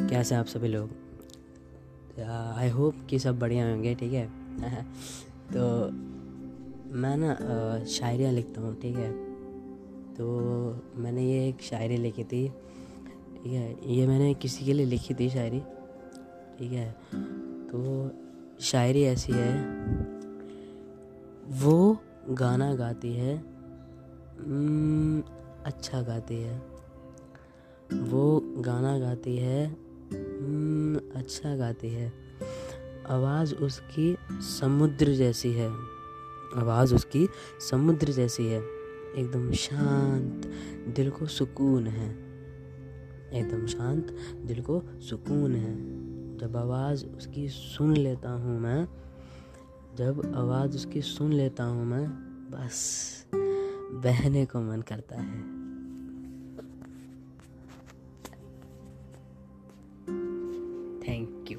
कैसे आप सभी लोग? आई होप कि सब बढ़िया होंगे, ठीक है? तो मैं ना शायरियाँ लिखता हूँ, ठीक है? तो मैंने ये एक शायरी लिखी थी, ठीक है? ये मैंने किसी के लिए लिखी थी शायरी, ठीक है? तो शायरी ऐसी है, वो गाना गाती है अच्छा गाती है, वो गाना गाती है अच्छा गाती है। आवाज़ उसकी समुद्र जैसी है। आवाज़ उसकी समुद्र जैसी है। एकदम शांत, दिल को सुकून है। एकदम शांत, दिल को सुकून है। जब आवाज़ उसकी सुन लेता हूँ मैं, जब आवाज़ उसकी सुन लेता हूँ मैं, बस बहने को मन करता है। Thank you